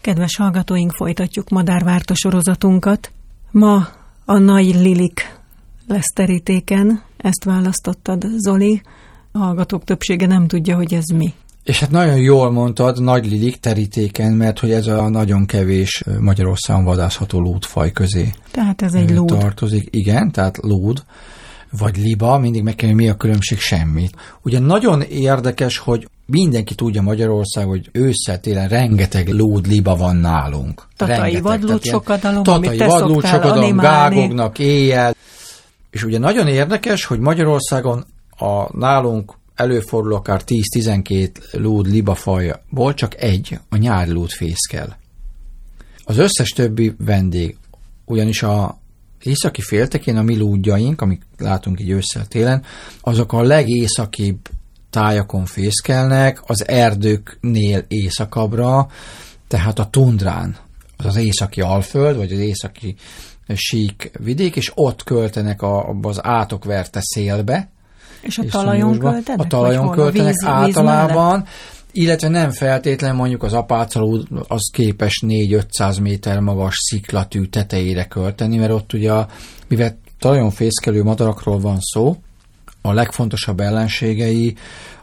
Kedves hallgatóink, folytatjuk Madárvárta sorozatunkat. Ma a Nagy Lilik lesz terítéken, ezt választottad, Zoli. A hallgatók többsége nem tudja, hogy ez mi. És hát nagyon jól mondtad, nagy lilik terítéken, mert hogy ez a nagyon kevés Magyarországon vadászható lúdfaj közé Tehát ez egy lúd. tartozik. Igen, tehát lúd, vagy liba, mindig meg kell, mi a különbség, semmit. Ugye nagyon érdekes, hogy mindenki tudja Magyarország, hogy ősszel télen rengeteg lúd liba van nálunk. Tatai rengeteg. ilyen sokadalom, Tatai amit te szoktál sokadalom, animálni. gágognak éjjel. És ugye nagyon érdekes, hogy Magyarországon a nálunk előfordul akár 10-12 lúd libafajból csak egy, a nyári lúd fészkel. Az összes többi vendég, ugyanis a északi féltekén a mi lúdjaink, amik látunk így ősszel télen, azok a legészakibb tájakon fészkelnek, az erdőknél északabbra, tehát a tundrán, az az északi alföld, vagy az északi sík vidék, és ott költenek a, az átokverte szélbe, És a talajon iszonyúsba. költenek? A talajon költenek víz, víz általában, illetve nem feltétlen mondjuk az apácalú az képes 4-500 méter magas sziklatű tetejére költeni, mert ott ugye, mivel talajon fészkelő madarakról van szó, a legfontosabb ellenségei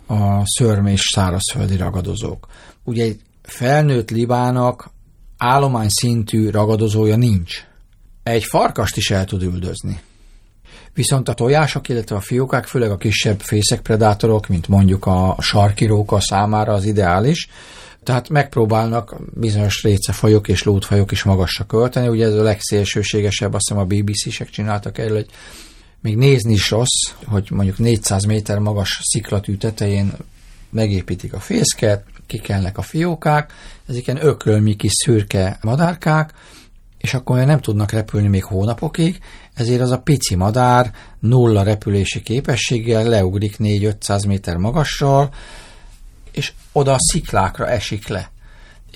a szörme és szárazföldi ragadozók. Ugye egy felnőtt libának állomány szintű ragadozója nincs. Egy farkast is el tud üldözni. Viszont a tojások, illetve a fiókák, főleg a kisebb fészekpredátorok, mint mondjuk a sarkiróka számára az ideális, tehát megpróbálnak bizonyos récefajok és lótfajok is magasra költeni. Ugye ez a legszélsőségesebb, azt hiszem a BBC-sek csináltak erről, hogy még nézni is rossz, hogy mondjuk 400 méter magas sziklatű tetején megépítik a fészket, kikelnek a fiókák, ezek ilyen ökölmi kis szürke madárkák, és akkor nem tudnak repülni még hónapokig, ezért az a pici madár nulla repülési képességgel leugrik 4-500 méter magasról, és oda a sziklákra esik le.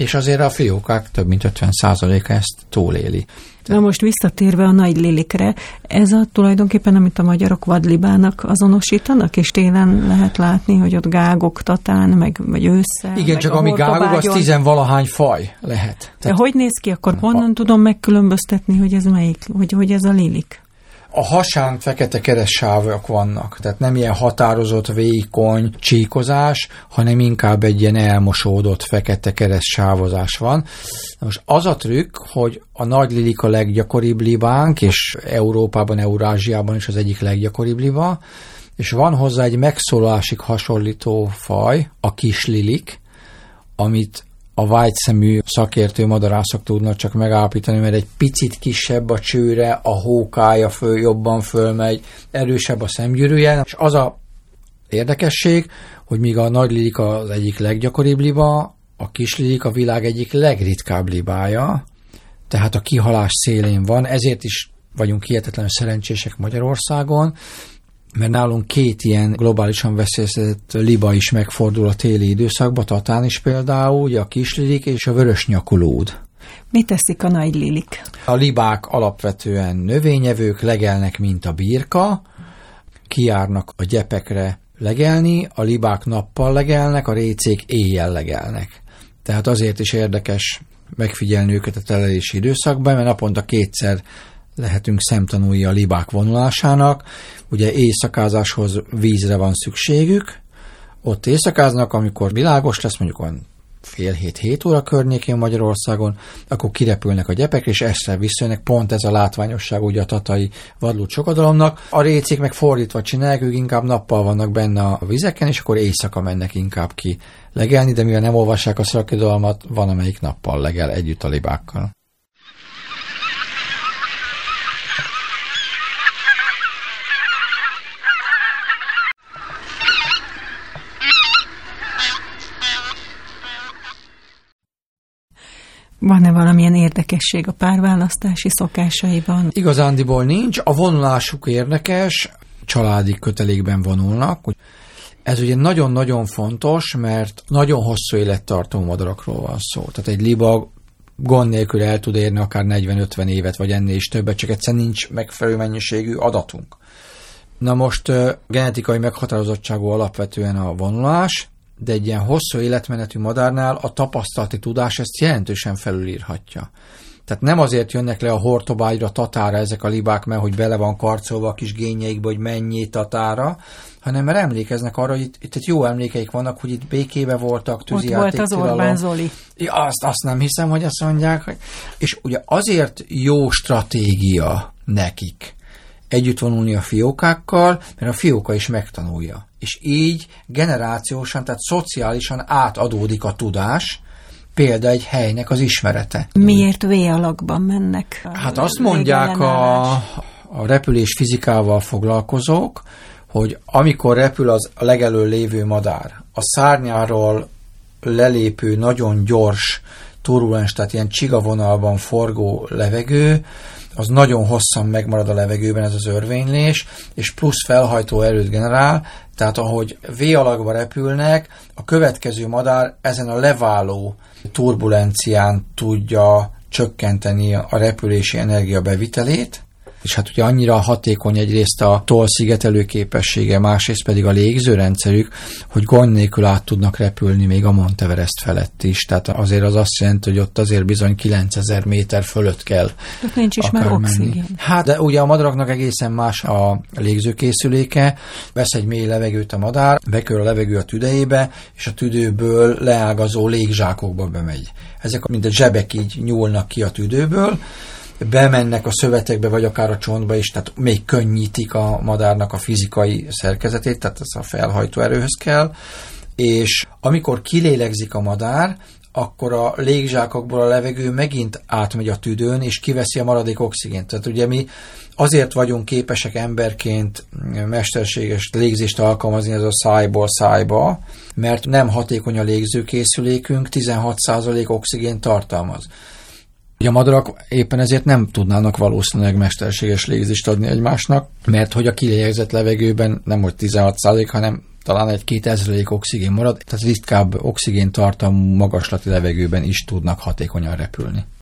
És azért a fiókák több mint 50%-a ezt túléli. Na most visszatérve a nagy lilikre, ez a tulajdonképpen, amit a magyarok vadlibának azonosítanak, és télen lehet látni, hogy ott gágok tatán, meg, vagy ősszel. Igen, meg csak ami gágog, az tizenvalahány faj lehet. De hogy néz ki, akkor honnan tudom megkülönböztetni, hogy ez melyik, hogy, hogy ez a lilik? A hasán fekete keresztsávok vannak, tehát nem ilyen határozott, vékony csíkozás, hanem inkább egy ilyen elmosódott fekete keresztsávozás van. Na most az a trükk, hogy a nagy a leggyakoribb libánk, és Európában, Eurázsiában is az egyik leggyakoribb liba, és van hozzá egy megszólásig hasonlító faj, a kis lilik, amit a vágyszemű szakértő madarászok tudnak csak megállapítani, mert egy picit kisebb a csőre, a hókája föl, jobban fölmegy, erősebb a szemgyűrűje, és az a érdekesség, hogy míg a nagy lilik az egyik leggyakoribb liba, a kis lilik a világ egyik legritkább libája, tehát a kihalás szélén van, ezért is vagyunk hihetetlenül szerencsések Magyarországon, mert nálunk két ilyen globálisan veszélyeztetett liba is megfordul a téli időszakban, Tatán is például, ugye a kislilik és a vörös nyakulód. Mit teszik a nagy lilik? A libák alapvetően növényevők, legelnek, mint a birka, kijárnak a gyepekre legelni, a libák nappal legelnek, a récék éjjel legelnek. Tehát azért is érdekes megfigyelni őket a telelési időszakban, mert naponta kétszer lehetünk szemtanúi a libák vonulásának. Ugye éjszakázáshoz vízre van szükségük, ott éjszakáznak, amikor világos lesz, mondjuk olyan fél hét-hét óra környékén Magyarországon, akkor kirepülnek a gyepek, és estre visszajönnek, pont ez a látványosság ugye a tatai vadlút sokadalomnak. A récék meg fordítva csinálják, ők inkább nappal vannak benne a vizeken, és akkor éjszaka mennek inkább ki legelni, de mivel nem olvassák a szakirodalmat, van amelyik nappal legel együtt a libákkal. Valamilyen érdekesség a párválasztási szokásaiban? Igazándiból nincs, a vonulásuk érdekes, családi kötelékben vonulnak. Ez ugye nagyon-nagyon fontos, mert nagyon hosszú élettartó madarakról van szó. Tehát egy liba gond nélkül el tud érni akár 40-50 évet, vagy ennél is többet, csak egyszerűen nincs megfelelő mennyiségű adatunk. Na most genetikai meghatározottságú alapvetően a vonulás, de egy ilyen hosszú életmenetű madárnál a tapasztalati tudás ezt jelentősen felülírhatja. Tehát nem azért jönnek le a hortobágyra, tatára ezek a libák, mert hogy bele van karcolva a kis gényeikbe, hogy mennyi tatára, hanem mert emlékeznek arra, hogy itt, itt jó emlékeik vannak, hogy itt békébe voltak, tűzijáték Ott volt az Orbán Zoli. Ja, azt, azt nem hiszem, hogy azt mondják. Hogy... És ugye azért jó stratégia nekik együtt vonulni a fiókákkal, mert a fióka is megtanulja. És így generációsan, tehát szociálisan átadódik a tudás, példa egy helynek az ismerete. Miért V alakban mennek? Hát azt mondják a, a repülés fizikával foglalkozók, hogy amikor repül az legelő lévő madár, a szárnyáról lelépő nagyon gyors, turbulens, tehát ilyen csigavonalban forgó levegő, az nagyon hosszan megmarad a levegőben ez az örvénylés, és plusz felhajtó erőt generál, tehát ahogy V alakba repülnek, a következő madár ezen a leváló turbulencián tudja csökkenteni a repülési energia bevitelét, és hát ugye annyira hatékony egyrészt a toll szigetelő képessége, másrészt pedig a légzőrendszerük, hogy gond nélkül át tudnak repülni még a Monteverest felett is. Tehát azért az azt jelenti, hogy ott azért bizony 9000 méter fölött kell. Ott nincs is már oxigén. Hát de ugye a madaraknak egészen más a légzőkészüléke, vesz egy mély levegőt a madár, bekör a levegő a tüdejébe, és a tüdőből leágazó légzsákokba bemegy. Ezek mind a zsebek így nyúlnak ki a tüdőből, bemennek a szövetekbe, vagy akár a csontba is, tehát még könnyítik a madárnak a fizikai szerkezetét, tehát ez a felhajtó erőhöz kell, és amikor kilélegzik a madár, akkor a légzsákokból a levegő megint átmegy a tüdőn, és kiveszi a maradék oxigént. Tehát ugye mi azért vagyunk képesek emberként mesterséges légzést alkalmazni ez a szájból szájba, mert nem hatékony a légzőkészülékünk, 16% oxigént tartalmaz. Ugye a madarak éppen ezért nem tudnának valószínűleg mesterséges légzést adni egymásnak, mert hogy a kilélegzett levegőben nem hogy 16% hanem talán egy 2000 oxigén marad, tehát ritkább oxigén tartalmú magaslati levegőben is tudnak hatékonyan repülni.